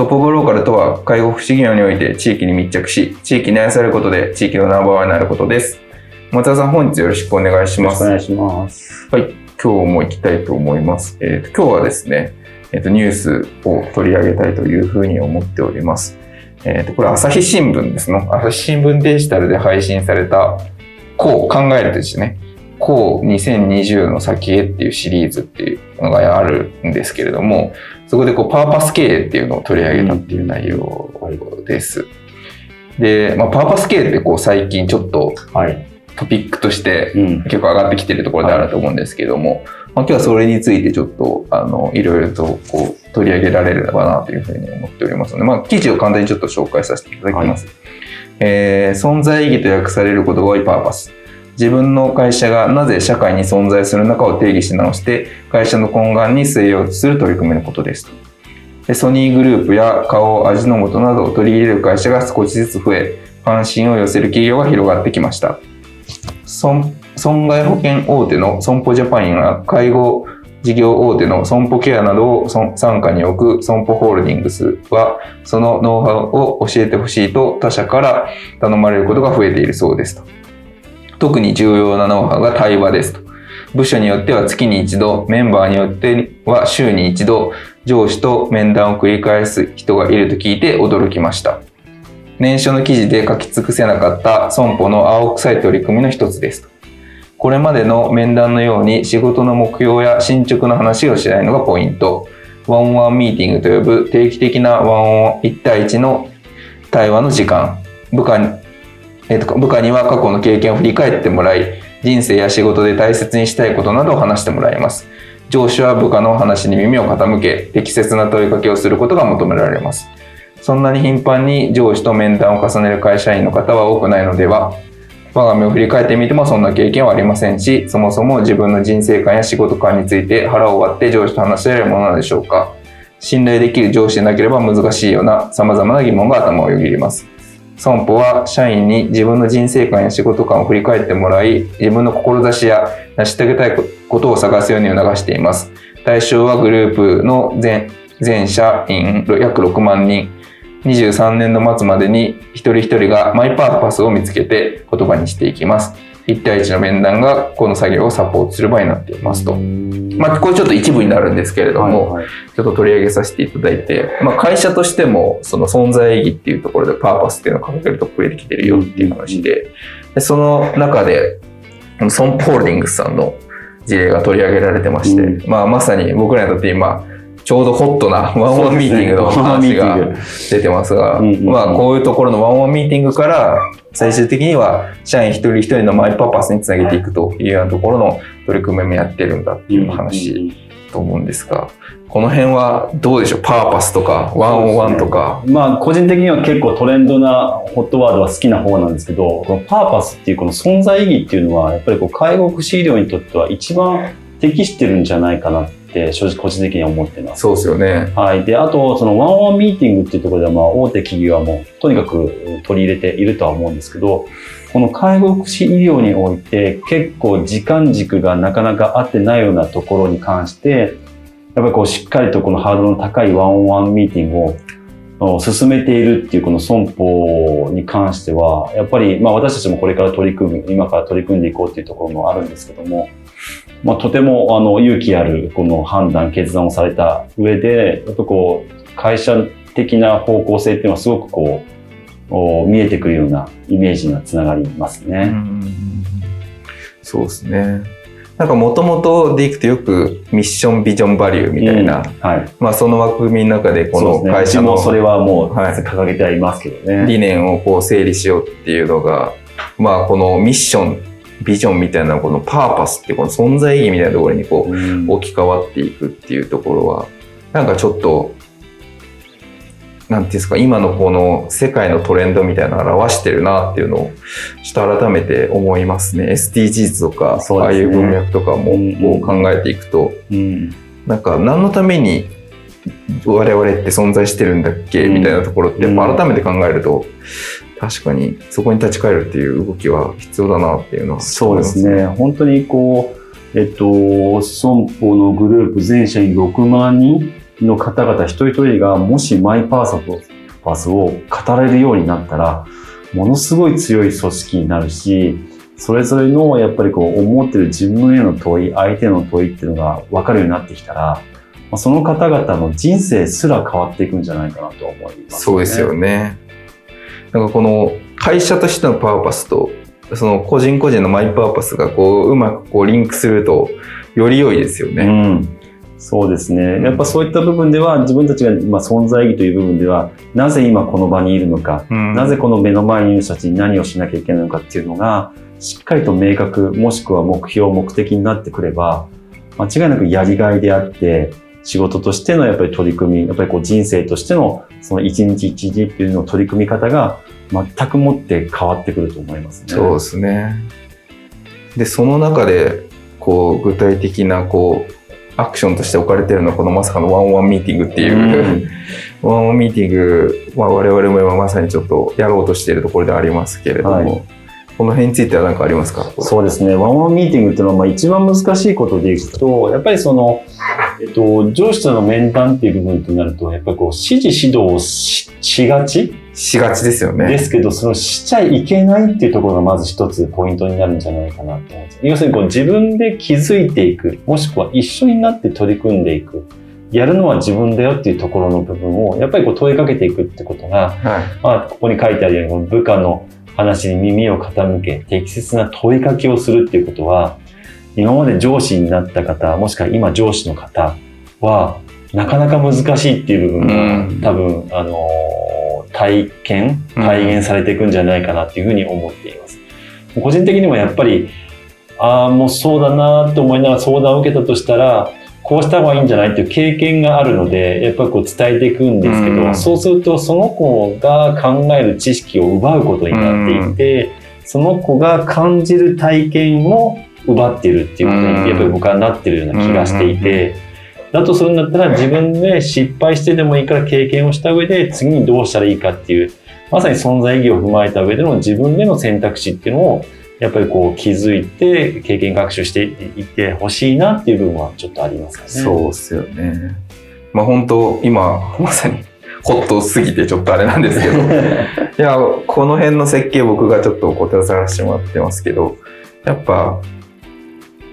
トップオブローカルとは介護福祉業において地域に密着し地域に愛されることで地域のナンバーワンになることです。松田さん本日よろしくお願いします。お願いします。はい。今日も行きたいと思います。えーと、今日はですねえっ、ー、とニュースを取り上げたいというふうに思っております。えっ、ー、とこれ朝日新聞ですの朝日新聞デジタルで配信されたこう考えるとですねこう2020の先へっていうシリーズっていうのがあるんですけれども、そこでこうパーパス経営っていうのを取り上げたっていう内容です。で、まあ、パーパス経営ってこう最近ちょっとトピックとして結構上がってきてるところであると思うんですけども、まあ、今日はそれについてちょっとあのいろいろとこう取り上げられればなというふうに思っておりますので、まあ、記事を簡単にちょっと紹介させていただきます。はい、えー、存在意義と訳されることが多いパーパス。自分の会社がなぜ社会に存在するのかを定義し直して会社の根幹に据えようとする取り組みのことです。でソニーグループや花王味の素などを取り入れる会社が少しずつ増え関心を寄せる企業が広がってきました。損害保険大手の損保ジャパンや介護事業大手の損保ケアなどを傘下に置く損保ホールディングスはそのノウハウを教えてほしいと他社から頼まれることが増えているそうですと。特に重要なノウハウが対話ですと。部署によっては月に一度、メンバーによっては週に一度、上司と面談を繰り返す人がいると聞いて驚きました。年初の記事で書き尽くせなかった損保の青臭い取り組みの一つですと。これまでの面談のように仕事の目標や進捗の話をしないのがポイント。ワンワンミーティングと呼ぶ定期的なワンオン1対1の対話の時間。部下えー、と部下には過去の経験を振り返ってもらい人生や仕事で大切にしたいことなどを話してもらいます。上司は部下の話に耳を傾け適切な問いかけをすることが求められます。そんなに頻繁に上司と面談を重ねる会社員の方は多くないのでは我が身を振り返ってみてもそんな経験はありませんしそもそも自分の人生観や仕事観について腹を割って上司と話し合えるものなのでしょうか。信頼できる上司でなければ難しいような様々な疑問が頭をよぎります。損保は社員に自分の人生観や仕事観を振り返ってもらい、自分の志や成し遂げたいことを探すように促しています。対象はグループの全全社員約6万人。23年の末までに一人一人がマイパーパスを見つけて言葉にしていきます。1対1の面談がこの作業をサポートする場合になっていますと。まあ、これちょっと一部になるんですけれども、はいはい、ちょっと取り上げさせていただいて、まあ、会社としてもその存在意義っていうところでパーパスっていうのを掲げると増えてきてるよっていう話で、でその中で、ソンポールディングスさんの事例が取り上げられてまして、うん、まあ、まさに僕らにとって今、ちょうどホットなワンワンミーティングの話が出てますが、まあこういうところのワンワンミーティングから最終的には社員一人一人のマイパーパスにつなげていくというようなところの取り組みもやってるんだっていう話と思うんですが、この辺はどうでしょう？パーパスとかワンオンワンとか、ね、まあ個人的には結構トレンドなホットワードは好きな方なんですけどこのパーパスっていうこの存在意義っていうのはやっぱりこう介護福祉医療にとっては一番適してるんじゃないかなって正直個人的には思ってます。そうですよね。はい。で、あと、そのワンワンミーティングっていうところでは、まあ、大手企業はもう、とにかく取り入れているとは思うんですけど、この介護福祉医療において、結構時間軸がなかなか合ってないようなところに関して、やっぱりこう、しっかりとこのハードルの高いワンワンミーティングを進めているっていうこの損保に関しては、やっぱり、まあ私たちもこれから取り組む、今から取り組んでいこうっていうところもあるんですけども、まあ、とてもあの勇気あるこの判断決断をされた上でやっぱこう会社的な方向性っていうのはすごくこうお見えてくるようなイメージにはつながりますね。うんそうですね。なんかもともとでいくとよくミッションビジョンバリューみたいな、うんはい。まあその枠組みの中でこの。会社のうちもそれはもうはい掲げてはいますけどね。理念をこう整理しようっていうのが、まあこのミッション、ビジョンみたいなこのパーパスってこの存在意義みたいなところにこううん。置き換わっていくっていうところは、なんかちょっと、なんていうんですか、今のこの世界のトレンドみたいなのを表してるなっていうのを、ちょっと改めて思いますね。SDGs とか、そああいう文脈とかもうんこう考えていくと、うん。なんか何のために我々って存在してるんだっけ？うん。みたいなところって、改めて考えると、確かにそこに立ち返るっていう動きは必要だなっていうのはそうですね。本当にこう、えっと、損保のグループ全社員6万人の方々一人一人がもしマイパーサパスを語れるようになったら、ものすごい強い組織になるし、それぞれのやっぱりこう思ってる自分への問い、相手の問いっていうのが分かるようになってきたら、まあその方々の人生すら変わっていくんじゃないかなと思います、そうですよね。なんかこの会社としてのパーパスと、その個人個人のマイパーパスがこううまくこうリンクするとより良いですよね。うん、そうですね。やっぱそういった部分では自分たちが、まあ、存在意義という部分ではなぜ今この場にいるのか、うんなぜこの目の前にいる人たちに何をしなきゃいけないのかっていうのがしっかりと明確もしくは目標目的になってくれば間違いなくやりがいであって仕事としてのやっぱり取り組みやっぱりこう人生としてのその一日一日っていうのの取り組み方が全くもって変わってくると思いますね。そうですね。で、その中で、こう、具体的な、こう、アクションとして置かれてるのは、このまさかのワンワンミーティングっていう、ワンオンワンミーティングは我々も今まさにちょっとやろうとしているところではありますけれども、はいこの辺については何かありますか？そうですね。ワンワンミーティングっていうのは、まあ一番難しいことでいくと、やっぱりその、えっと、上司との面談っていう部分となると、やっぱりこう、指示指導をししがち？しがちですよね。ですけど、そのしちゃいけないっていうところがまず一つポイントになるんじゃないかなと思うんです。要するにこう自分で気づいていく、もしくは一緒になって取り組んでいく。やるのは自分だよっていうところの部分を、やっぱりこう問いかけていくってことが、はい。まあ、ここに書いてあるように、部下の話に耳を傾け、適切な問いかけをするっていうことは、今まで上司になった方、もしくは今上司の方は、なかなか難しいっていう部分が、うん。多分、あのー体験、うん。体現されていくんじゃないかなっていうふうに思っています。個人的にもやっぱり、ああ、もうそうだなと思いながら相談を受けたとしたら、こうした方がいいんじゃないっていう経験があるので、やっぱりこう伝えていくんですけど、うん。そうするとその子が考える知識を奪うことになっていて、その子が感じる体験を奪っているっていうことうんに、やっぱり僕はなってるような気がしていて、だとするんだったら自分で失敗してでもいいから経験をした上で次にどうしたらいいかっていう、まさに存在意義を踏まえた上での自分での選択肢っていうのをやっぱりこう気づいて経験学習していってほしいなっていう部分はちょっとありますかね。そうっすよね。まあ本当、今、まさに、ホットすぎてちょっとあれなんですけど、いや、この辺の設計僕がちょっとこう手伝わせてもらってますけど、やっぱ、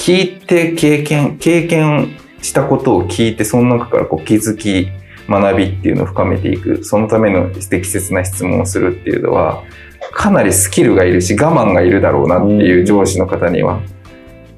聞いて経験、経験したことを聞いて、その中からこう気づき、学びっていうのを深めていく、そのための適切な質問をするっていうのは、かなりスキルがいるし、我慢がいるだろうなっていう上司の方には、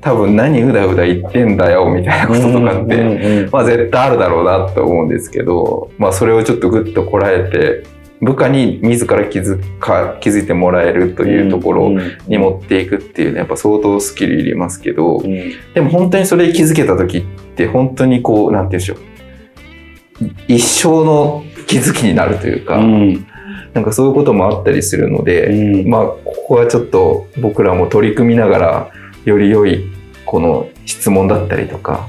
多分何うだうだ言ってんだよみたいなこととかって、まあ絶対あるだろうなと思うんですけど、まあそれをちょっとぐっとこらえて、部下に自ら気づか、気づいてもらえるというところに持っていくっていうのはやっぱ相当スキルいりますけど、うん。でも本当にそれに気づけた時って本当にこう、なんて言うんでしょう。一生の気づきになるというか、うん。なんかそういうこともあったりするので、うん。まあここはちょっと僕らも取り組みながら、より良いこの質問だったりとか、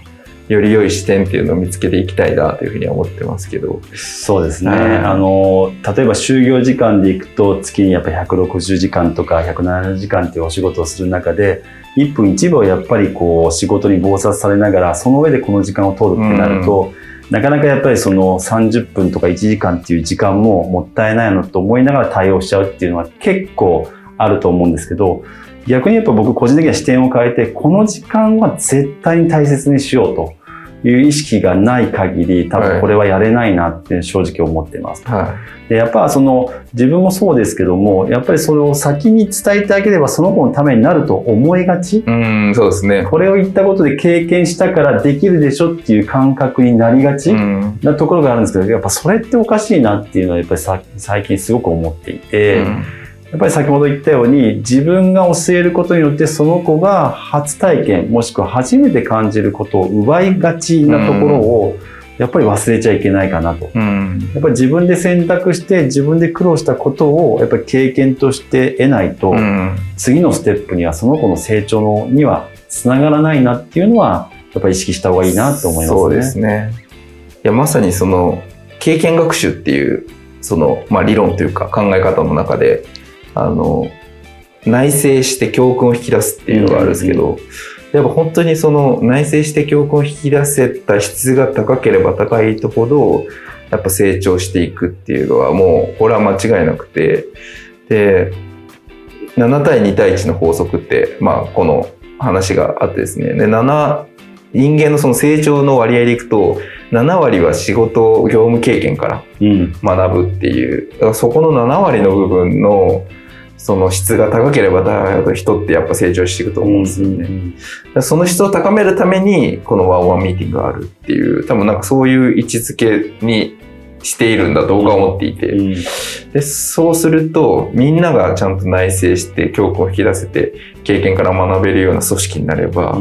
より良い視点っていうのを見つけていきたいなというふうには思ってますけど。そうですね。はいあの、例えば就業時間でいくと、月にやっぱり160時間とか170時間っていうお仕事をする中で、1分1秒やっぱりこう仕事に忙殺されながら、その上でこの時間を取るってなると、なかなかやっぱりその30分とか1時間っていう時間ももったいないのと思いながら対応しちゃうっていうのは結構あると思うんですけど、逆にやっぱ僕個人的には視点を変えて、この時間は絶対に大切にしようという意識がない限り、多分これはやれないなって正直思ってます。はでやっぱその自分もそうですけども、やっぱりそれを先に伝えてあげればその子のためになると思いがち。い。うん、そうですね。これを言ったことで経験したからできるでしょっていう感覚になりがち。うん。なところがあるんですけど、やっぱそれっておかしいなっていうのはやっぱりさ最近すごく思っていて、うんやっぱり先ほど言ったように自分が教えることによってその子が初体験もしくは初めて感じることを奪いがちなところをやっぱり忘れちゃいけないかなと。うん。やっぱり自分で選択して自分で苦労したことをやっぱり経験として得ないと、うん。次のステップにはその子の成長のにはつながらないなっていうのはやっぱり意識した方がいいなと思いますね。そうですね。いや、まさにその、経験学習っていう、その、まあ理論というか考え方の中で、あの、内省して教訓を引き出すっていうのがあるんですけど、やっぱ本当にその内省して教訓を引き出せた質が高ければ高いとほど、やっぱ成長していくっていうのはもう、これは間違いなくて、で、7対2対1の法則って、まあ、この話があってですね。で、7、人間のその成長の割合でいくと、7割は仕事、業務経験からうん。学ぶっていう、だからそこの7割の部分の、その質が高ければ高いほど人ってやっぱ成長していくと思うんですよね。だからその質を高めるために、このワンワンミーティングがあるっていう、多分なんかそういう位置づけにしているんだと僕は思っていて。うんで、そうすると、みんながちゃんと内省して、教訓を引き出せて、経験から学べるような組織になれば、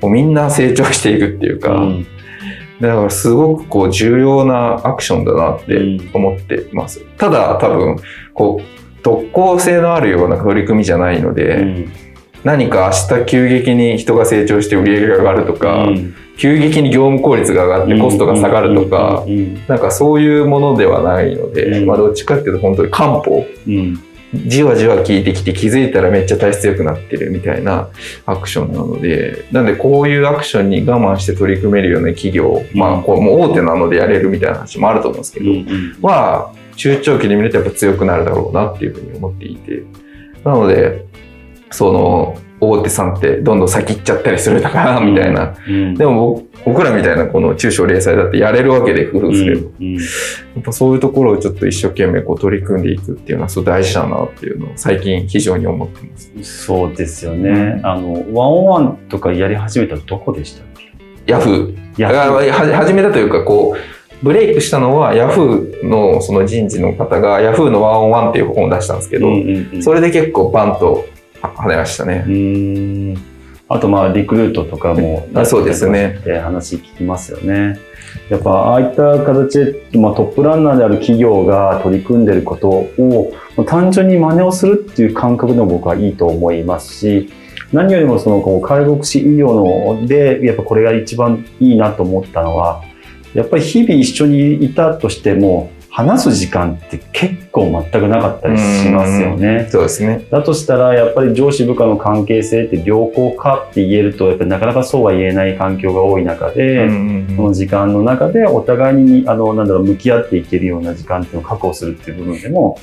もうみんな成長していくっていうか、うんだからすごくこう重要なアクションだなって思ってます。ただ多分、こう、特効性のあるような取り組みじゃないので、うん。何か明日急激に人が成長して売り上げが上がるとか、うん。急激に業務効率が上がってコストが下がるとか、なんかそういうものではないので、うん。まあどっちかっていうと本当に漢方、うん。じわじわ効いてきて気づいたらめっちゃ体質良くなってるみたいなアクションなので、なんでこういうアクションに我慢して取り組めるような企業、まあこうもう大手なのでやれるみたいな話もあると思うんですけど、うん。は中長期で見るとやっぱ強くなるだろうなっていうふうに思っていて、なので、その大手さんってどんどん先行っちゃったりするのかなみたいな。うんでも僕僕らみたいなこの中小零細だってやれるわけで工夫すれば。うんやっぱそういうところをちょっと一生懸命こう取り組んでいくっていうのはすごい大事だなっていうのを最近非常に思ってます。そうですよね。あの、ワンオンワンとかやり始めたのどこでしたっけ？ヤフー。やがは始めたというかこう、ブレイクしたのはヤフーのその人事の方がヤフーのワンオンワンっていう本を出したんですけど、うんうんうん。それで結構バンと跳ねましたね。あとまあリクルートとかも あそうですね。って話聞きますよね。やっぱああいった形で、まあ、トップランナーである企業が取り組んでることを単純に真似をするっていう感覚でも僕はいいと思いますし何よりもそのこう介護福祉医療のでやっぱこれが一番いいなと思ったのはやっぱり日々一緒にいたとしても話す時間って結構全くなかったりしますよね。そうですね。だとしたら、やっぱり上司部下の関係性って良好かって言えると、やっぱりなかなかそうは言えない環境が多い中で、うんその時間の中でお互いに、あの、なんだろう、向き合っていけるような時間っていうのを確保するっていう部分でも、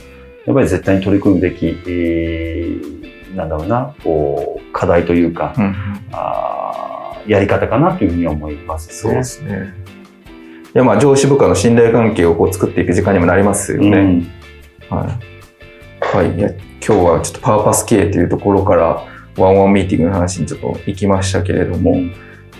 やっぱり絶対に取り組むべき、えー、なんだろうな、こう、課題というか、うんあーやり方かなというふうに思いますそうでね。すね。いやまあ上司部下の信頼関係をこう作っていく時間にもなりますよね。うんはい。はい。いや、今日はちょっとパーパス系というところから、ワンワンミーティングの話にちょっと行きましたけれども、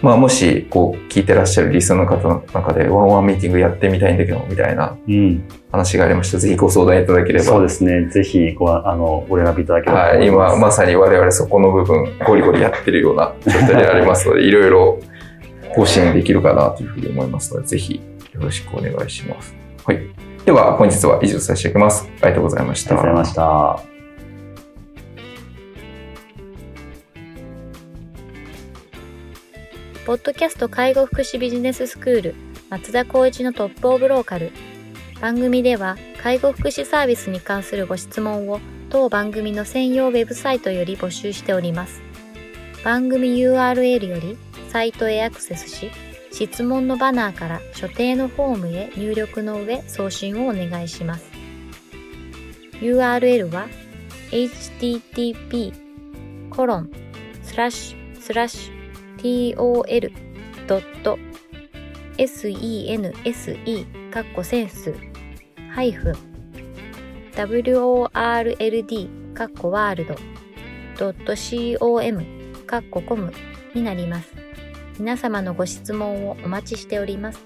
まあもし、こう、聞いてらっしゃるリスナーの方の中で、ワンワンミーティングやってみたいんだけど、みたいなうん、話がありましたら、ぜひご相談いただければ。そうですね。ぜひごあのご連絡いただければとはい。今、まさに我々そこの部分、ゴリゴリやってるような状態でありますので、いろいろご支援できるかなというふうに思いますので、ぜひよろしくお願いします。はい。では、本日は以上させていただきます。ありがとうございました。ありがとうございました。ポッドキャスト介護福祉ビジネススクール松田光一のトップオブローカル番組では介護福祉サービスに関するご質問を当番組の専用ウェブサイトより募集しております番組 URL よりサイトへアクセスし質問のバナーから所定のフォームへ入力の上送信をお願いします URL は http コロンスラッシュスラッシュ tol.sense。かっこセンスハイフン。wurld ワールド .com かっこコムになります。皆様のご質問をお待ちしております。